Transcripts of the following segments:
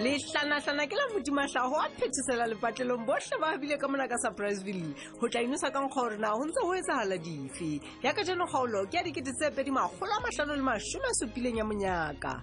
letlanatlana ke la modimatlhago a phethesela lepatlelong botlhe ba bile ka mona ka surpriseville go tla inosa kang gore na go ntse go etsagala dife ya ka jeno kgaolo ke ya dikete tse pedi magolo a matlhano le masome a supileng ya monyaka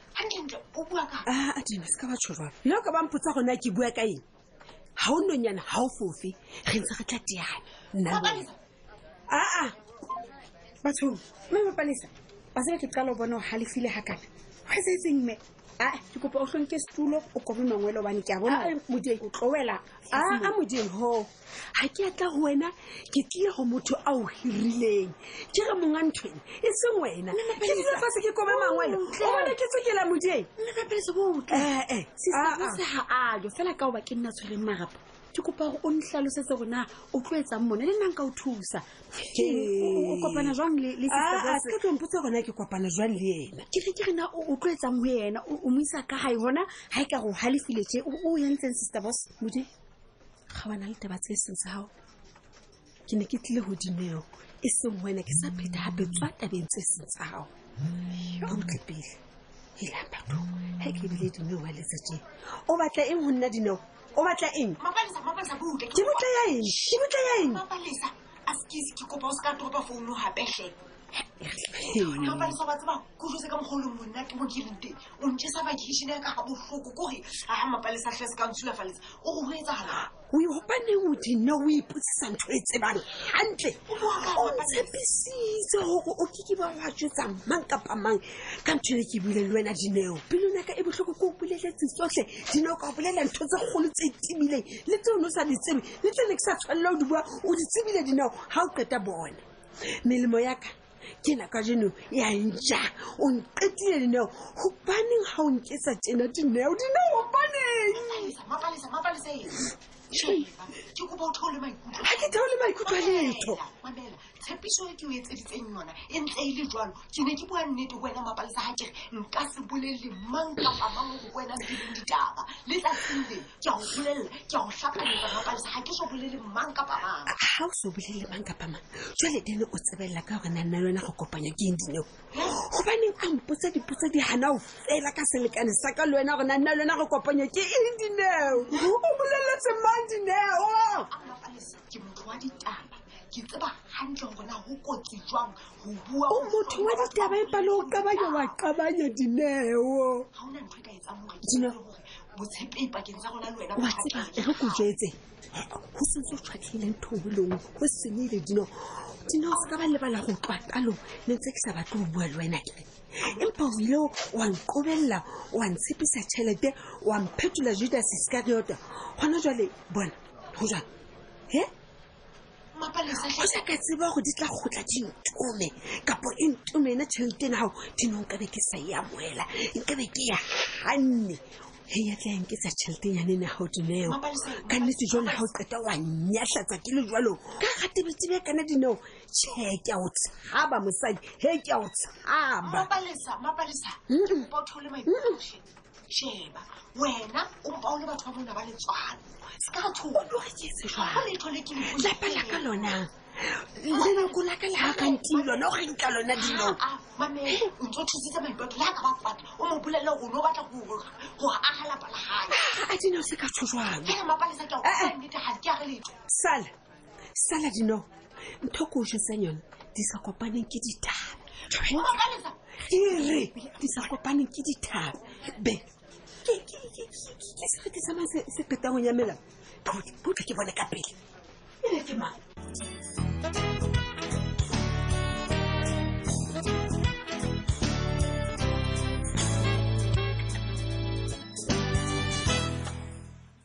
Ah, a dina se ka ba tshorwa le o ka ba mpotsa gone a ke bua ka eng ga o nonyana ga o fofe re ntse re tla teane nna le wena. aa bathong mme mapalesa ba sebe ke qalo bona o halefile ga kana go etsetseng mme a ke kopa o tlhonke setulo o kobe mangwele obane ke a bona modimo o tlowela aa modimo ho ga ke atla go wena ke tlile go motho a o hirileng ke re mongwa nthwene e seng wena ke dile fa se ke kobe mangwena one ke tsekela modie ajo fela ka oba ke nna tshwereng marapo ke kopa gore o ntlhalosetse gore na o tlo etsang mone le nang ka o thusa kopana jwang ke tlompotse gona ke kopana jwang le ena ke re ke rena o tlo etsang go ena o mo isa ka gae gona ga e ka go galefile tse o yantseng sister boss modi ga bana le taba tse e seng tsa gago ke ne ke tlile godimeo e seng wena ke sa pheta gape tswa tabeng tse e seng tsa gago ka botle pele helang batho ga ke ebile dineo wa letsatsi o batla eng go nna dineo o batla eng ke botla ya eng ke botla ya eng ga ba sa ba tseba ko jose ka mogolo monna ke mo ke leng teng o ntšesa vacation ya ka ga botlhoko kore a ga mapale sa tlhase ka ntsula faletse o go boetsagala o opane o dinne o ipotsisa ntho e tsebang gantle o ntshepisitse gore o ke ke ba wa jotsa mang kapa mang ka ntho e ke bule le wena dineo pelona ka e botlhoko ko o boleletse tsotlhe dineo ka o bolela ntho tse kgolo tse tibileng le tse o ne o sa di tsebe le tse ne ke sa tshwanela o di bua o di tsebile dineo ga o qeta bone melemo ya ka ke na ka jeno ya nja o nqetile dineo gobaneng ga o nketsa tsena dineo dineo gobaneng ga ke theole maikutlo a letho tshepiso e ke o etseditseng yona e ntle e le jalo ke ne ke bua nnete go wena mapalesa ga kere nka se bolele mang kapa mang go wena dileng ditaba le tsatsing leng ke a o bolelela ke a o tlhakanetsa ga palesa ga ke so bolele mang kapa mang ga o so bolele mang kapa mang jale dine o tsebelela ka gore nanna lona go kopanya ke eng dineo gobaneng a mpotsa dipotsa di gana o fela ka selekane sa ka le wena gore nanna lona go kopanya ke eng dineo o boleletse mang dineo ke motho wa ditaba ke tseba gantle gore na go kotsi jwang go bua o motho wa ditaba e pale o qabanya wa qabanya dineo ga ona ntho e ka etsang gore dineo botshepeng pakeng tsa rona le wena wa tseba e re ko jetse go sentse o tshwatlhileng thobo le nngwe go senyile dino dino se ka ba lebala go tswa talo ne tse ke sa batle go bua le wena ke empa o ile wa nkobelela wa ntshepisa tšhelete wa mphetola judas iscariota gona jwale bona go jwang he o sa ka tseba gore di tla gotla di ntome kapo e ntome ena tšhelete nago di no nkabe ke sa e amoela nkabe ke ya ganne he ya tla yanke tsa tšhelete yane na gago dineo ka nnetse jalo ga o qeta wa nyatlatsa ke le jalo ka ga tebetebe kana dineo tšhe ke a o tshaba mosadi he ke a o tshaba sheba wena o mpa o le batho ba mona ba letswalo se ka thololetho le kelapela ka lona leloko la ka le gakanting lona o gentla lona dilo mame ntse o thusitse maipatho le a ka ba kwata o mo bolele gore o batla go aga lapa la gae a dino se ka tsho jwang mapalesa ke nnete ga ke age letho sala sala dino ntho ko utlwisang yone di sa kopaneng ke dithaba ere di sa kopaneng ke dithaba be ke seke ke sama se phetangong ya melao botle ke bone ka pele ere ke mang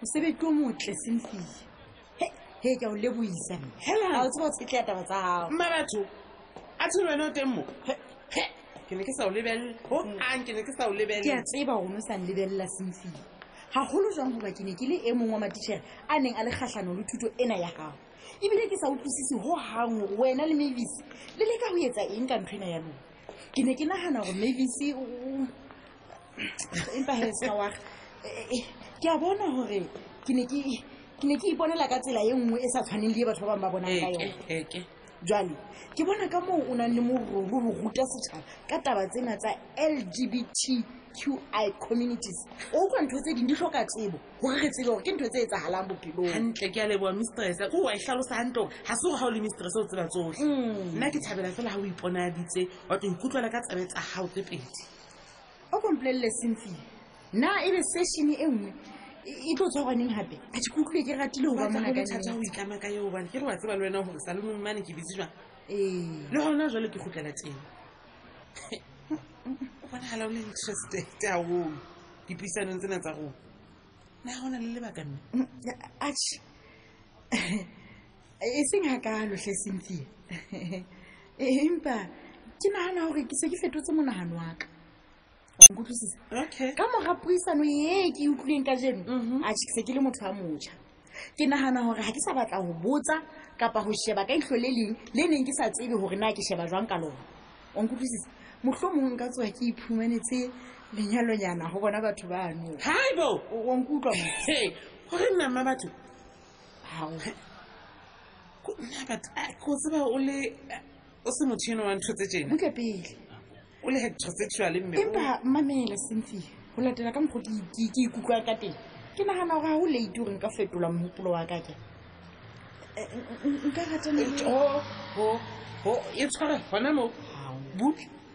mosebetsi o motle senfie he ke o leboisa mme Helang. a o tseba o tseke ya taba tsa gago mma batho a tshelo wena o teng mo He, he, ke ne ke sa o lebelela o ang ke ne ke sa o ke a lebelela tseba gone o sa lebelela senfie gagolo jang goba ke ne ke le e mongwe wa matišhere a neng a le kgatlhanong le thuto ena ya gago ebile ke sa utlwisise go gangwe wena le mavis le le ka go etsa eng ka ntho ena ya lone ke ne ke nagana gore mavis o- o- empa he seka wa ke a bona gore ke ne ke ke ne ke iponela ka tsela e nngwe e sa tshwaneng le e batho ba bangwe ba bonang ka yone eke jale ke bona ka moo o nang le mororo go ruta setšhaba ka taba tsena tsa lgbtqi communities o kwa ntho tse dingwe di tlhoka tsebo gore re tsebe gore ke ntho tse etsagalang bophelong gantle ke a leboa mistress ko wa e tlhalosa gantle gore ga se gore ga o le mistress o tseba tsotlhe Mm. nna ke thabela fela ga o iponaditse wa tlo ikutlwela ka tsabe tsa gago tse pedi o kompolelele sentse na e be session e nngwe e tlo tswa gwaneng gape a ke utlwile ke ratile go ba mona ka thata go itlama ka eo bane ke re wa tseba le wena gore sa lenong mane ke bitse jwang ee le gona jalo ke gotlela teng o bonagala o le interested gagolo dipuisanong tsena tsa gona na gona le lebaka mme mm, ache e seng ga kalo tlhe cynthia empa ke nagana gore ke se ke fetotse monagano wa ka nkutlwisisa ka moga puisano e ke utlwileng ka jeno mhm. a se ke le motho wa moja ke nagana gore ga ke sa batla go botsa kapa go sheba ka itlho le leng le neng ke sa tsebe gore na ke sheba jwang ka lona o nkutlwisisa motlho mongwe nka tsoa ke iphumanetse lenyalonyana go bona batho bano haibo o nkutlwa gore nna mma batho ko tseba o le o se motho eno wa ntho tse jena butle pele o le heterosexual mme empa mamele sentsi go latela ka mokgo ke ikutlwa ka teng ke nagana gore ga o late gore nka fetola mogopolo wa ka ke eh, eh, eh, nka ratana e tshwara gona mo butle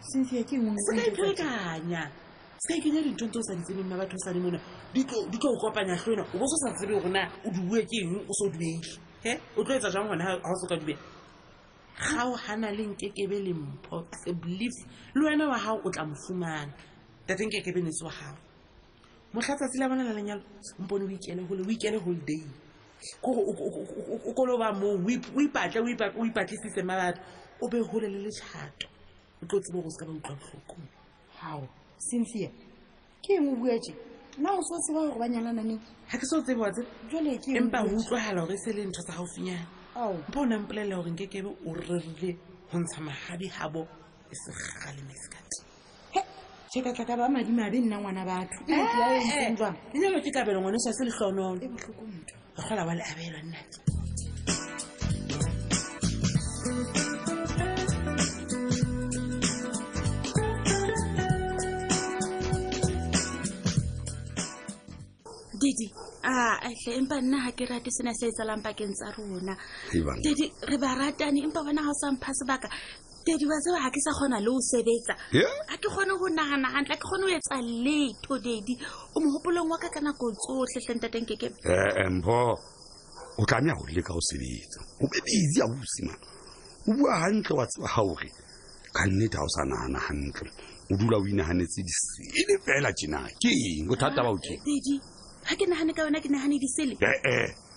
cynthia ke eng se ka itlhekanya se ka ikenya dintho tse o sa di tsebeng ma batho o sa di mona di tlo di tlo o kopanya tlho ena o bo se o sa tsebe gore na o di bue ke eng o se o dubeile e o tlo etsa jang gone ga o se ka dubela ga o gana le nkekebe le mpho believe le wena wa gago o tla mo fumana tateng kekebe nese wa gago mohla tsatsi la bona la lenyalo mpone o ikele gole o ikele whole day kore o kolo ba moo o ipatle o ipatlisise ma batho o be gole le lechato o tlo tsebo go se ka ba utlwa botlhokong gao cynthia ke eng o buetse nna o so tseba gore ba nyalananeng ga ke so tsebe wa tsebe jale ke empa go utlwagala gore e se le ntho tsa gaufinyana mpo o nampolelela gore nke kebe o rerile go ntsha magabi gabo e segale mesekate tšhekatlhaka ba madi mabe nna ngwana batho Eh, eh. jang ke nyalo ke kabelo ngwane sa se letlhonolo e botlhoko motho re kgola wa le abelwa nna didi a atle empa nna ga ke rate sena se e tsalang pakeng tsa rona Ebang. didi re ba ratane empa bona ga o sa mpha sebaka tediwa seo ga ke sa kgona le o sebetsa a ke kgone go nagana gantle a ke kgone go etsa letho dedi o mogopolong wa ka ka nako tsotlhe tlenthateng keke eh, mpho o tlamea go leka go sebetsa o be bisi a bosima o bua gantle wa tseba ga ore ka nnete ga o sa nagana gantle o dula o inaganetse disele fela jena ke eng bothata ba o ke ga ke nagane ka yona ke nagane disele ee eh, eh.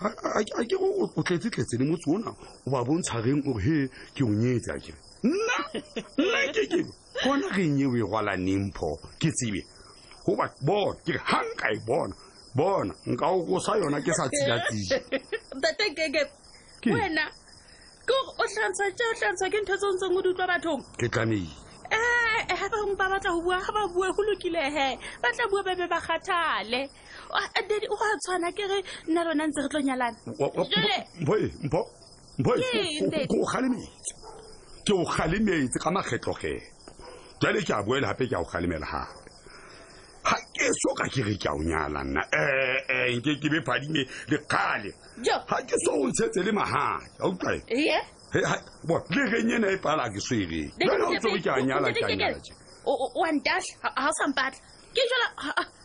a ke o tletse tletse le motse ona o ba bontsha reng ore he ke o nyetse a kere nna nna ke ke gona reng e o e rwala nempho ke tsebe goba bona ke re ga nka e bona bona nka o kosa yona ke sa tsilatsile wena ke o tlhantsha tse o tlhantsha ke ntho tse o ntseng o di utlwa bathong ke tlamee ga eh, eh, bangwe ba batla go bua ga ba bue go lokilehe ba tla bua ba be ba kgathale dadi o a tshwana ke re nna rona ntse re tlo nyalana mpho ke o galemetse ke o galemetse ka makgetlogelo jale ke a boele gape ke a o galemela gape ga ke so ka ke re ke a o nyala nna ee eh, nke ke be phadime lekgale ga ke so o ntshetse le magadi a utlwae le reng ena e pala ke swere jale o tse ke a nyala ke a nyala o a ntatlha ga o sa mpatla ke jala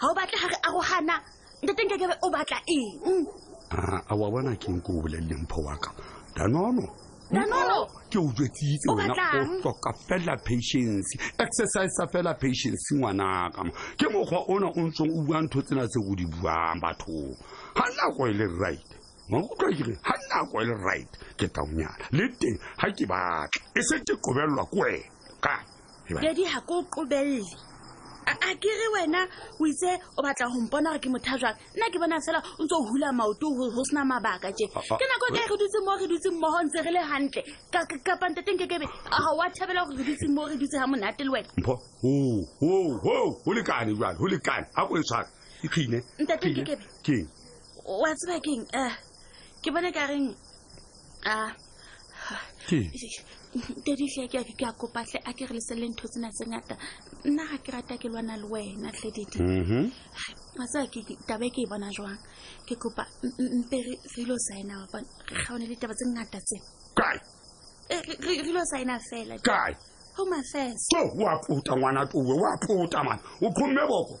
ga o batla gage a go gana ntateng ka kebe o batla eng ah, a wa bona keng ko o bolelele mpho wa ka danono danono ke o jwetsitse wena o hloka fela patience exercise fela patience ngwanaka ke mokgwa ona o ntsong o buang ntho tsena tse o di buang bathong ga nako e le right makutlwa ke re ga nako e le right ke taonyana le teng ga ke batla e se ke kobelelwa ko wena dadi ga ko qobelele a ke re wena o itse o batla go mpona gore ke motha jang nna ke bona fela o ntse o hula maoto go sena mabaka je ah, ah, ke nako kae re dutse mo re dutse mmogo ntse re le gantle kapa ntateng ke kebe a ga wa thabela gore re dutse mo re dutse ga monate le wena mpho go lekane jalo go lekane ga ko e tshwana ikgine ntateng ke kebe keng wa tseba keng um ke bone ka reng a ke tedihle ke ke a kopa tle a ke re lesele ntho tsena tse ngata nna ga ke rata ke lwana le wena tle didi mhm. wa tsaya taba e ke e bona jwang ke kopa mpe re ilo signa wa bona ga one le taba tse ngata tse e, re ilo signa fela home affairs wa puta ngwana tuwe wa puta mane o khumme boko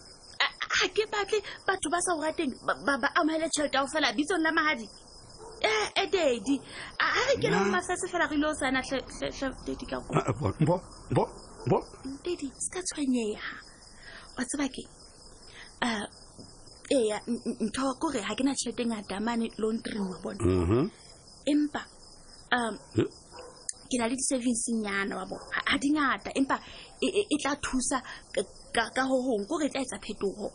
ga ke batle batho ba sa go rateng ba amogele tšhelete ao fela bitsong la magadi e dadi a re ke leng masase fela go ile o sana dadi ka go dadi se ka tshwenyega wa tsebake um eya ntho kore ga ke na tšhelete ngata mane lontring wa bona mm-hmm. empa um ke na le di-savings nyana wa bo ha di ngata empa e, e, e tla thusa ka go gong ko re tla etsa phetogo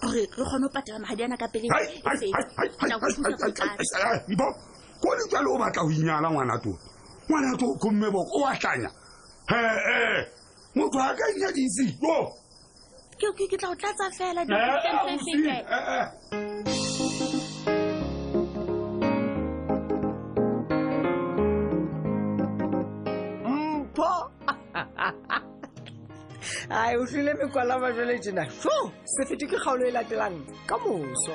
gore re kgone go patela magadi ana ka pele ibo ko le tswale o batla go inyala ngwana to ngwana to o kgomme boko o atlanya he e motho a ka inyadise yo ke okay ke tla o tlatsa fela di mpho ai o tlile mekwala ba jale jena so se fete ke kgaolo e latelang ka moso